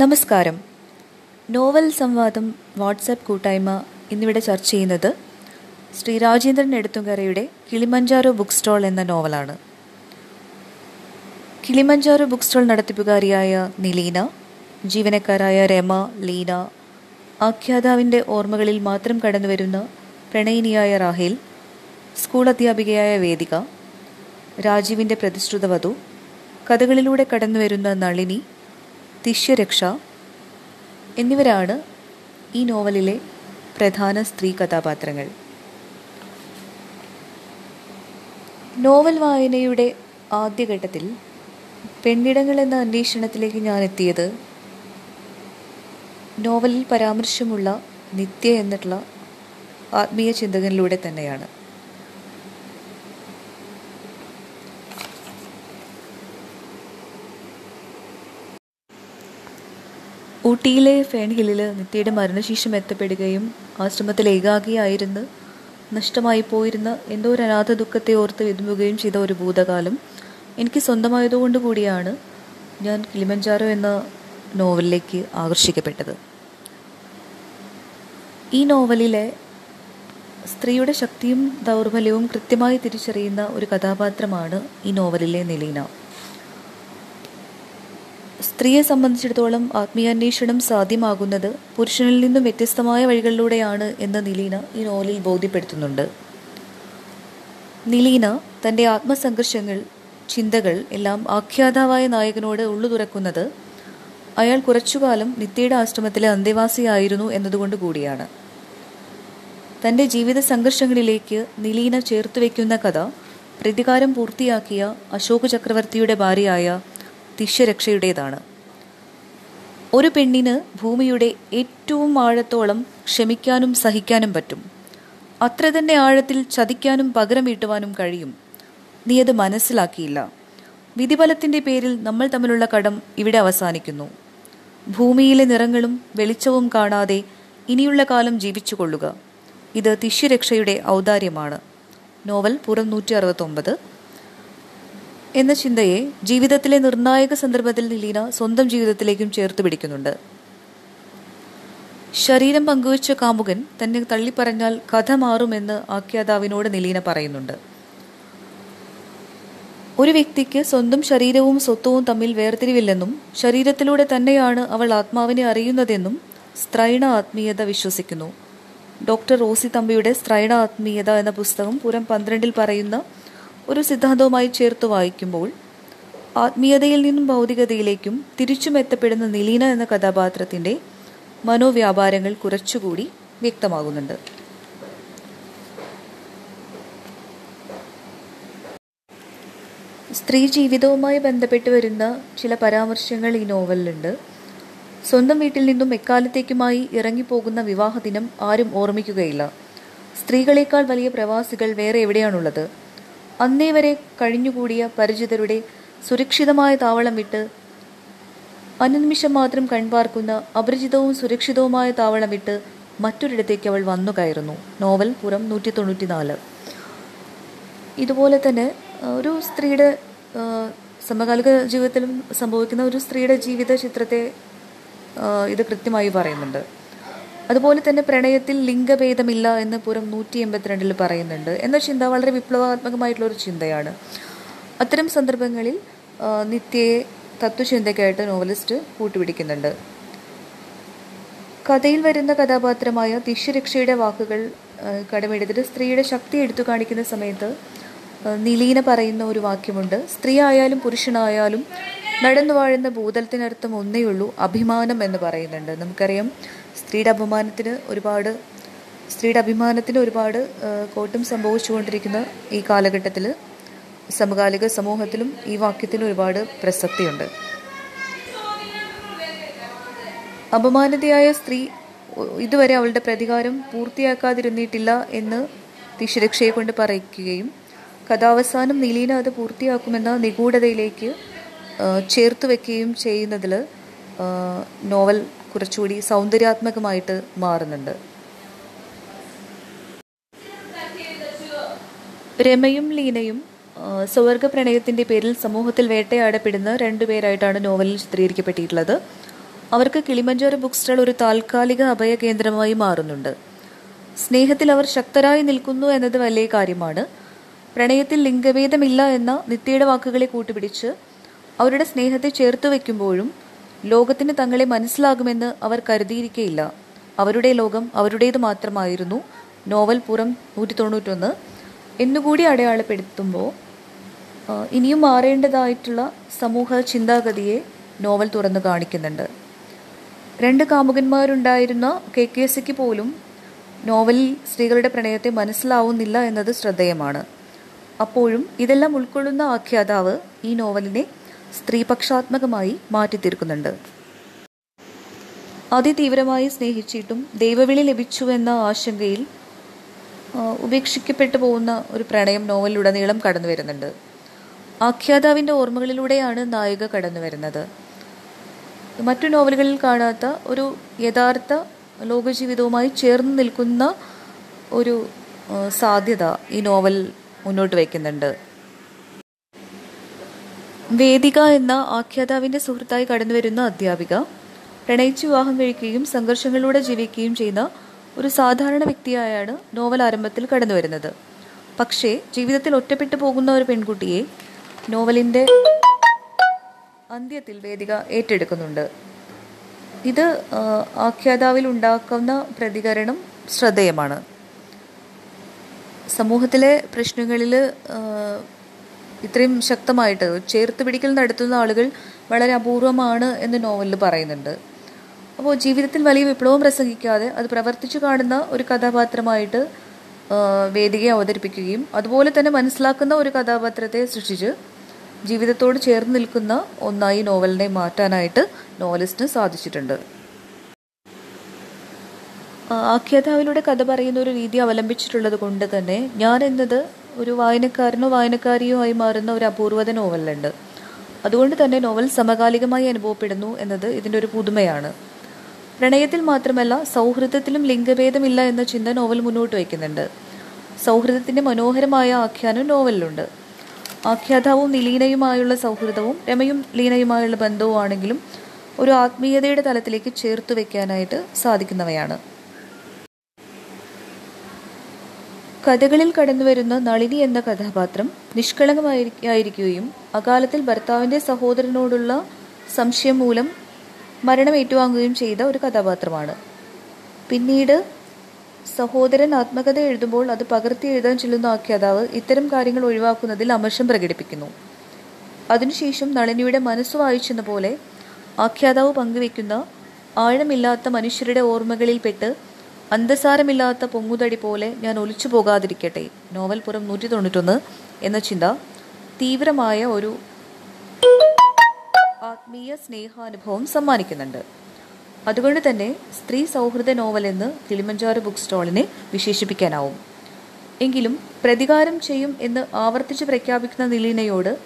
നമസ്കാരം. നോവൽ സംവാദം വാട്സാപ്പ് കൂട്ടായ്മ ഇന്നിവിടെ ചർച്ച ചെയ്യുന്നത് ശ്രീ രാജേന്ദ്രൻ എടുത്തുകരയുടെ കിളിമഞ്ചാരോ ബുക്ക് സ്റ്റോൾ എന്ന നോവലാണ്. കിളിമഞ്ചാരോ ബുക്ക് സ്റ്റോൾ നടത്തിപ്പുകാരിയായ നിലീന ജീവനക്കാരായ രമ ലീന ആഖ്യാതാവിന്റെ ഓർമ്മകളിൽ മാത്രം കടന്നുവരുന്ന പ്രണയിനിയായ റാഹേൽ സ്കൂൾ അധ്യാപികയായ വേദിക രാജീവിന്റെ പ്രതിഷ്ഠിത വധു കഥകളിലൂടെ കടന്നുവരുന്ന നളിനി തിഷ്യരക്ഷ എന്നിവരാണ് ഈ നോവലിലെ പ്രധാന സ്ത്രീ കഥാപാത്രങ്ങൾ. നോവൽ വായനയുടെ ആദ്യഘട്ടത്തിൽ പെണ്ണിടങ്ങൾ എന്ന അന്വേഷണത്തിലേക്ക് ഞാൻ എത്തിയത് നോവലിൽ പരാമർശമുള്ള നിത്യ എന്നിട്ടുള്ള ആത്മീയ ചിന്തകനിലൂടെ തന്നെയാണ്. ഊട്ടിയിലെ ഫേൺ ഹില്ലിൽ നിത്യയുടെ മരണശേഷം എത്തപ്പെടുകയും ആശ്രമത്തിൽ ഏകാഗിയായിരുന്ന് നഷ്ടമായി പോയിരുന്ന എന്തോ ഒരു അനാഥ ദുഃഖത്തെ ഓർത്ത് വിതുമ്പുകയും ചെയ്ത ഒരു ഭൂതകാലം എനിക്ക് സ്വന്തമായതുകൊണ്ട് കൂടിയാണ് ഞാൻ കിളിമഞ്ചാരോ എന്ന നോവലിലേക്ക് ആകർഷിക്കപ്പെട്ടത്. ഈ നോവലിലെ സ്ത്രീയുടെ ശക്തിയും ദൗർബല്യവും കൃത്യമായി തിരിച്ചറിയുന്ന ഒരു കഥാപാത്രമാണ് ഈ നോവലിലെ നിലീന. സ്ത്രീയെ സംബന്ധിച്ചിടത്തോളം ആത്മീയാന്വേഷണം സാധ്യമാകുന്നത് പുരുഷനിൽ നിന്നും വ്യത്യസ്തമായ വഴികളിലൂടെയാണ് എന്ന് നിലീന ഈ നോവലിൽ ബോധ്യപ്പെടുത്തുന്നുണ്ട്. നിലീന തന്റെ ആത്മസംഘർഷങ്ങൾ ചിന്തകൾ എല്ലാം ആഖ്യാതാവായ നായകനോട് ഉള്ളു തുറക്കുന്നത് അയാൾ കുറച്ചുകാലം നിത്യയുടെ ആശ്രമത്തിലെ അന്തേവാസിയായിരുന്നു എന്നതുകൊണ്ട് കൂടിയാണ്. തന്റെ ജീവിത സംഘർഷങ്ങളിലേക്ക് നിലീന ചേർത്ത് വയ്ക്കുന്ന കഥ പ്രതികാരം പൂർത്തിയാക്കിയ അശോക് ചക്രവർത്തിയുടെ ഭാര്യയായ തിഷ്യരക്ഷയുടേതാണ് ഒരു പെണ്ണിന് ഭൂമിയുടെ ഏറ്റവും ആഴത്തോളം ക്ഷമിക്കാനും സഹിക്കാനും പറ്റും. അത്ര തന്നെ ആഴത്തിൽ ചതിക്കാനും പകരം വീട്ടുവാനും കഴിയും. നീ അത് മനസ്സിലാക്കിയില്ല. വിധിബലത്തിന്റെ പേരിൽ നമ്മൾ തമ്മിലുള്ള കടം ഇവിടെ അവസാനിക്കുന്നു. ഭൂമിയിലെ നിറങ്ങളും വെളിച്ചവും കാണാതെ ഇനിയുള്ള കാലം ജീവിച്ചു കൊള്ളുക ഇത് തിഷ്യരക്ഷയുടെ ഔദാര്യമാണ്. നോവൽ പുറം നൂറ്റി എന്ന ചിന്തയെ ജീവിതത്തിലെ നിർണായക സന്ദർഭത്തിൽ നിലീന സ്വന്തം ജീവിതത്തിലേക്കും ചേർത്ത് പിടിക്കുന്നുണ്ട്. ശരീരം പങ്കുവച്ച കാമുകൻ തന്നെ തള്ളിപ്പറഞ്ഞാൽ കഥ മാറുമെന്ന് ആഖ്യാതാവിനോട് നിലീന പറയുന്നുണ്ട്. ഒരു വ്യക്തിക്ക് സ്വന്തം ശരീരവും സ്വത്വവും തമ്മിൽ വേർതിരിവില്ലെന്നും ശരീരത്തിലൂടെ തന്നെയാണ് അവൾ ആത്മാവിനെ അറിയുന്നതെന്നും സ്ത്രൈണ ആത്മീയത വിശ്വസിക്കുന്നു. ഡോക്ടർ റോസി തമ്പിയുടെ സ്ത്രൈണ ആത്മീയത എന്ന പുസ്തകം പുരം പന്ത്രണ്ടിൽ പറയുന്ന ഒരു സിദ്ധാന്തവുമായി ചേർത്ത് വായിക്കുമ്പോൾ ആത്മീയതയിൽ നിന്നും ഭൗതികതയിലേക്കും തിരിച്ചും എത്തപ്പെടുന്ന നിലീന എന്ന കഥാപാത്രത്തിന്റെ മനോവ്യാപാരങ്ങൾ കുറച്ചുകൂടി വ്യക്തമാകുന്നുണ്ട്. സ്ത്രീ ജീവിതവുമായി ബന്ധപ്പെട്ട് വരുന്ന ചില പരാമർശങ്ങൾ ഈ നോവലിലുണ്ട്. സ്വന്തം വീട്ടിൽ നിന്നും എക്കാലത്തേക്കുമായി ഇറങ്ങിപ്പോകുന്ന വിവാഹ ദിനം ആരും ഓർമ്മിക്കുകയില്ല. സ്ത്രീകളേക്കാൾ വലിയ പ്രവാസികൾ വേറെ എവിടെയാണുള്ളത്? അന്നേ വരെ കഴിഞ്ഞുകൂടിയ പരിചിതരുടെ സുരക്ഷിതമായ താവളം വിട്ട് അനുനിമിഷം മാത്രം കൺപാർക്കുന്ന അപരിചിതവും സുരക്ഷിതവുമായ താവളം വിട്ട് മറ്റൊരിടത്തേക്ക് അവൾ വന്നു കയറുന്നു. നോവൽ പുറം നൂറ്റി തൊണ്ണൂറ്റിനാല് ഇതുപോലെ തന്നെ ഒരു സ്ത്രീയുടെ സമകാലിക ജീവിതത്തിലും സംഭവിക്കുന്ന ഒരു സ്ത്രീയുടെ ജീവിത ചിത്രത്തെ ഇത് കൃത്യമായി പറയുന്നുണ്ട്. അതുപോലെ തന്നെ പ്രണയത്തിൽ ലിംഗഭേദമില്ല എന്ന് പുറം നൂറ്റി എൺപത്തിരണ്ടിൽ പറയുന്നുണ്ട്. എന്ന ചിന്ത വളരെ വിപ്ലവാത്മകമായിട്ടുള്ള ഒരു ചിന്തയാണ്. അത്തരം സന്ദർഭങ്ങളിൽ നിത്യയെ തത്വചിന്തയ്ക്കായിട്ട് നോവലിസ്റ്റ് കൂട്ടുപിടിക്കുന്നുണ്ട്. കഥയിൽ വരുന്ന കഥാപാത്രമായ ദിശ്യരക്ഷയുടെ വാക്കുകൾ കടമെടുത്തിട്ട് സ്ത്രീയുടെ ശക്തി എടുത്തു കാണിക്കുന്ന സമയത്ത് നിലീന പറയുന്ന ഒരു വാക്യമുണ്ട്. സ്ത്രീ ആയാലും പുരുഷനായാലും നടന്നു വാഴുന്ന ഭൂതലത്തിനർത്ഥം ഒന്നേയുള്ളൂ അഭിമാനം എന്ന് പറയുന്നുണ്ട്. നമുക്കറിയാം സ്ത്രീയുടെ അഭിമാനത്തിന് ഒരുപാട് സ്ത്രീയുടെ അഭിമാനത്തിന് ഒരുപാട് കോട്ടം സംഭവിച്ചുകൊണ്ടിരിക്കുന്ന ഈ കാലഘട്ടത്തിൽ സമകാലിക സമൂഹത്തിലും ഈ വാക്യത്തിന് ഒരുപാട് പ്രസക്തിയുണ്ട്. അപമാനിതയായ സ്ത്രീ ഇതുവരെ അവളുടെ പ്രതികാരം പൂർത്തിയാക്കാതിരുന്നിട്ടില്ല എന്ന് തിശുരക്ഷയെ കൊണ്ട് പറയിക്കുകയും കഥാവസാനം നിലീന അത് പൂർത്തിയാക്കുമെന്ന നിഗൂഢതയിലേക്ക് ചേർത്ത് വെക്കുകയും ചെയ്യുന്നതിൽ നോവൽ കുറച്ചുകൂടി സൗന്ദര്യാത്മകമായിട്ട് മാറുന്നുണ്ട്. രമയും ലീനയും സ്വർഗ പ്രണയത്തിന്റെ പേരിൽ സമൂഹത്തിൽ വേട്ടയാടപ്പെടുന്ന രണ്ടുപേരായിട്ടാണ് നോവലിൽ ചിത്രീകരിക്കപ്പെട്ടിട്ടുള്ളത്. അവർക്ക് കിളിമഞ്ചാരോ ബുക്ക് സ്റ്റാൾ ഒരു താൽക്കാലിക അഭയ കേന്ദ്രമായി മാറുന്നുണ്ട്. സ്നേഹത്തിൽ അവർ ശക്തരായി നിൽക്കുന്നു എന്നത് വലിയ കാര്യമാണ്. പ്രണയത്തിൽ ലിംഗഭേദമില്ല എന്ന നിത്യയുടെ വാക്കുകളെ കൂട്ടുപിടിച്ച് അവരുടെ സ്നേഹത്തെ ചേർത്ത് വയ്ക്കുമ്പോഴും ലോകത്തിന് തങ്ങളെ മനസ്സിലാകുമെന്ന് അവർ കരുതിയിരിക്കയില്ല. അവരുടെ ലോകം അവരുടേത് മാത്രമായിരുന്നു. നോവൽ പുറം നൂറ്റി തൊണ്ണൂറ്റൊന്ന് എന്നുകൂടി അടയാളപ്പെടുത്തുമ്പോൾ ഇനിയും മാറേണ്ടതായിട്ടുള്ള സമൂഹ ചിന്താഗതിയെ നോവൽ തുറന്നു കാണിക്കുന്നുണ്ട്. രണ്ട് കാമുകന്മാരുണ്ടായിരുന്ന കെ കെ എസ് പോലും നോവലിൽ സ്ത്രീകളുടെ പ്രണയത്തെ മനസ്സിലാവുന്നില്ല എന്നത് ശ്രദ്ധേയമാണ്. അപ്പോഴും ഇതെല്ലാം ഉൾക്കൊള്ളുന്ന ആഖ്യാതാവ് ഈ നോവലിനെ സ്ത്രീപക്ഷാത്മകമായി മാറ്റിത്തീർക്കുന്നുണ്ട്. അതിതീവ്രമായി സ്നേഹിച്ചിട്ടും ദൈവവിളി ലഭിച്ചു എന്ന ആശങ്കയിൽ ഉപേക്ഷിക്കപ്പെട്ടു പോകുന്ന ഒരു പ്രണയം നോവലിലുടനീളം കടന്നു വരുന്നുണ്ട്. ആഖ്യാതാവിന്റെ ഓർമ്മകളിലൂടെയാണ് നായിക കടന്നു വരുന്നത്. മറ്റു നോവലുകളിൽ കാണാത്ത ഒരു യഥാർത്ഥ ലോകജീവിതവുമായി ചേർന്ന് നിൽക്കുന്ന ഒരു സാധ്യത ഈ നോവൽ മുന്നോട്ട് വയ്ക്കുന്നുണ്ട്. വേദിക എന്ന ആഖ്യാതാവിന്റെ സുഹൃത്തായി കടന്നുവരുന്ന അധ്യാപിക പ്രണയിച്ച് വിവാഹം കഴിക്കുകയും സംഘർഷങ്ങളിലൂടെ ജീവിക്കുകയും ചെയ്യുന്ന ഒരു സാധാരണ വ്യക്തിയായാണ് നോവൽ ആരംഭത്തിൽ കടന്നു വരുന്നത് പക്ഷേ ജീവിതത്തിൽ ഒറ്റപ്പെട്ടു പോകുന്ന ഒരു പെൺകുട്ടിയെ നോവലിന്റെ അന്ത്യത്തിൽ വേദിക ഏറ്റെടുക്കുന്നുണ്ട്. ഇത് ആഖ്യാതാവിൽ ഉണ്ടാക്കുന്ന പ്രതികരണം ശ്രദ്ധേയമാണ്. സമൂഹത്തിലെ പ്രശ്നങ്ങളിൽ ഇത്രയും ശക്തമായിട്ട് ചേർത്ത് പിടിക്കൽ നടത്തുന്ന ആളുകൾ വളരെ അപൂർവമാണ് എന്ന് നോവലിൽ പറയുന്നുണ്ട്. അപ്പോൾ ജീവിതത്തിൽ വലിയ വിപ്ലവം പ്രസംഗിക്കാതെ അത് പ്രവർത്തിച്ചു കാണുന്ന ഒരു കഥാപാത്രമായിട്ട് വേദികയെ അവതരിപ്പിക്കുകയും അതുപോലെ തന്നെ മനസ്സിലാക്കുന്ന ഒരു കഥാപാത്രത്തെ സൃഷ്ടിച്ച് ജീവിതത്തോട് ചേർന്ന് നിൽക്കുന്ന ഒന്നായി നോവലിനെ മാറ്റാനായിട്ട് നോവലിസ്റ്റിന് സാധിച്ചിട്ടുണ്ട്. ആഖ്യാതാവിലൂടെ കഥ പറയുന്ന ഒരു രീതി അവലംബിച്ചിട്ടുള്ളത് കൊണ്ട് തന്നെ ഞാൻ എന്നത് ഒരു വായനക്കാരനോ വായനക്കാരിയോ ആയി മാറുന്ന ഒരു അപൂർവത നോവലുണ്ട്. അതുകൊണ്ട് തന്നെ നോവൽ സമകാലികമായി അനുഭവപ്പെടുന്നു എന്നത് ഇതിന്റെ ഒരു പുതുമയാണ്. പ്രണയത്തിൽ മാത്രമല്ല സൗഹൃദത്തിലും ലിംഗഭേദമില്ല എന്ന ചിന്ത നോവൽ മുന്നോട്ട് വയ്ക്കുന്നുണ്ട്. സൗഹൃദത്തിന്റെ മനോഹരമായ ആഖ്യാനം നോവലിലുണ്ട്. ആഖ്യാതാവും നിലീനയുമായുള്ള സൗഹൃദവും രമയും ലീനയുമായുള്ള ബന്ധവുമാണെങ്കിലും ഒരു ആത്മീയതയുടെ തലത്തിലേക്ക് ചേർത്ത് വയ്ക്കാനായിട്ട് സാധിക്കുന്നവയാണ്. കഥകളിൽ കടന്നുവരുന്ന നളിനി എന്ന കഥാപാത്രം നിഷ്കളങ്കമായിരിക്കുകയും അകാലത്തിൽ ഭർത്താവിന്റെ സഹോദരനോടുള്ള സംശയം മൂലം മരണം ഏറ്റുവാങ്ങുകയും ചെയ്ത ഒരു കഥാപാത്രമാണ്. പിന്നീട് സഹോദരൻ ആത്മകഥ എഴുതുമ്പോൾ അത് പകർത്തി എഴുതാൻ ചെല്ലുന്ന ആഖ്യാതാവ് ഇത്തരം കാര്യങ്ങൾ ഒഴിവാക്കുന്നതിൽ അമർഷം പ്രകടിപ്പിക്കുന്നു. അതിനുശേഷം നളിനിയുടെ മനസ്സ് വായിച്ചെന്ന പോലെ ആഖ്യാതാവ് പങ്കുവെക്കുന്ന ആഴമില്ലാത്ത മനുഷ്യരുടെ ഓർമ്മകളിൽപ്പെട്ട് അന്തസാരമില്ലാത്ത പൊങ്ങുതടി പോലെ ഞാൻ ഒലിച്ചു പോകാതിരിക്കട്ടെ. നോവൽ പുറം നൂറ്റി തൊണ്ണൂറ്റൊന്ന് എന്ന ചിന്ത തീവ്രമായ ഒരു ആത്മീയ സ്നേഹാനുഭവം സമ്മാനിക്കുന്നുണ്ട്. അതുകൊണ്ട് തന്നെ സ്ത്രീ സൗഹൃദ നോവൽ എന്ന് കിളിമഞ്ചാറ് ബുക്ക് സ്റ്റോളിനെ വിശേഷിപ്പിക്കാനാവും. എങ്കിലും പ്രതികാരം ചെയ്യും എന്ന് ആവർത്തിച്ച് പ്രഖ്യാപിക്കുന്ന നിലീനയോട്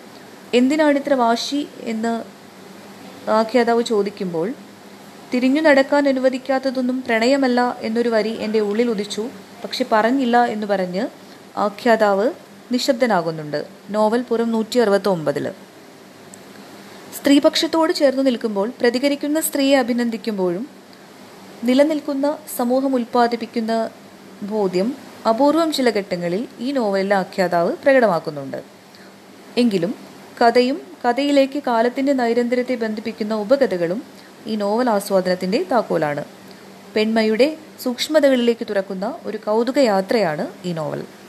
എന്തിനാണിത്ര വാശി? എന്ന് ആഖ്യാതാവ് ചോദിക്കുമ്പോൾ തിരിഞ്ഞു നടക്കാൻ അനുവദിക്കാത്തതൊന്നും പ്രണയമല്ല എന്നൊരു വരി എന്റെ ഉള്ളിൽ ഉദിച്ചു. പക്ഷെ പറഞ്ഞില്ല എന്ന് പറഞ്ഞ് ആഖ്യാതാവ് നിശബ്ദനാകുന്നുണ്ട്. നോവൽ പുറം നൂറ്റി അറുപത്തി ഒമ്പതിൽ സ്ത്രീപക്ഷത്തോട് ചേർന്ന് നിൽക്കുമ്പോൾ പ്രതികരിക്കുന്ന സ്ത്രീയെ അഭിനന്ദിക്കുമ്പോഴും നിലനിൽക്കുന്ന സമൂഹം ഉൽപ്പാദിപ്പിക്കുന്ന ബോധ്യം അപൂർവം ചില ഘട്ടങ്ങളിൽ ഈ നോവലിലെ ആഖ്യാതാവ് പ്രകടമാക്കുന്നുണ്ട്. എങ്കിലും കഥയും കഥയിലേക്ക് കാലത്തിന്റെ നൈരന്തര്യത്തെ ബന്ധിപ്പിക്കുന്ന ഉപകഥകളും ഈ നോവൽ ആസ്വാദനത്തിന്റെ താക്കോലാണ്. പെൺമയുടെ സൂക്ഷ്മതകളിലേക്ക് തുറക്കുന്ന ഒരു കൗതുകയാത്രയാണ് ഈ നോവൽ.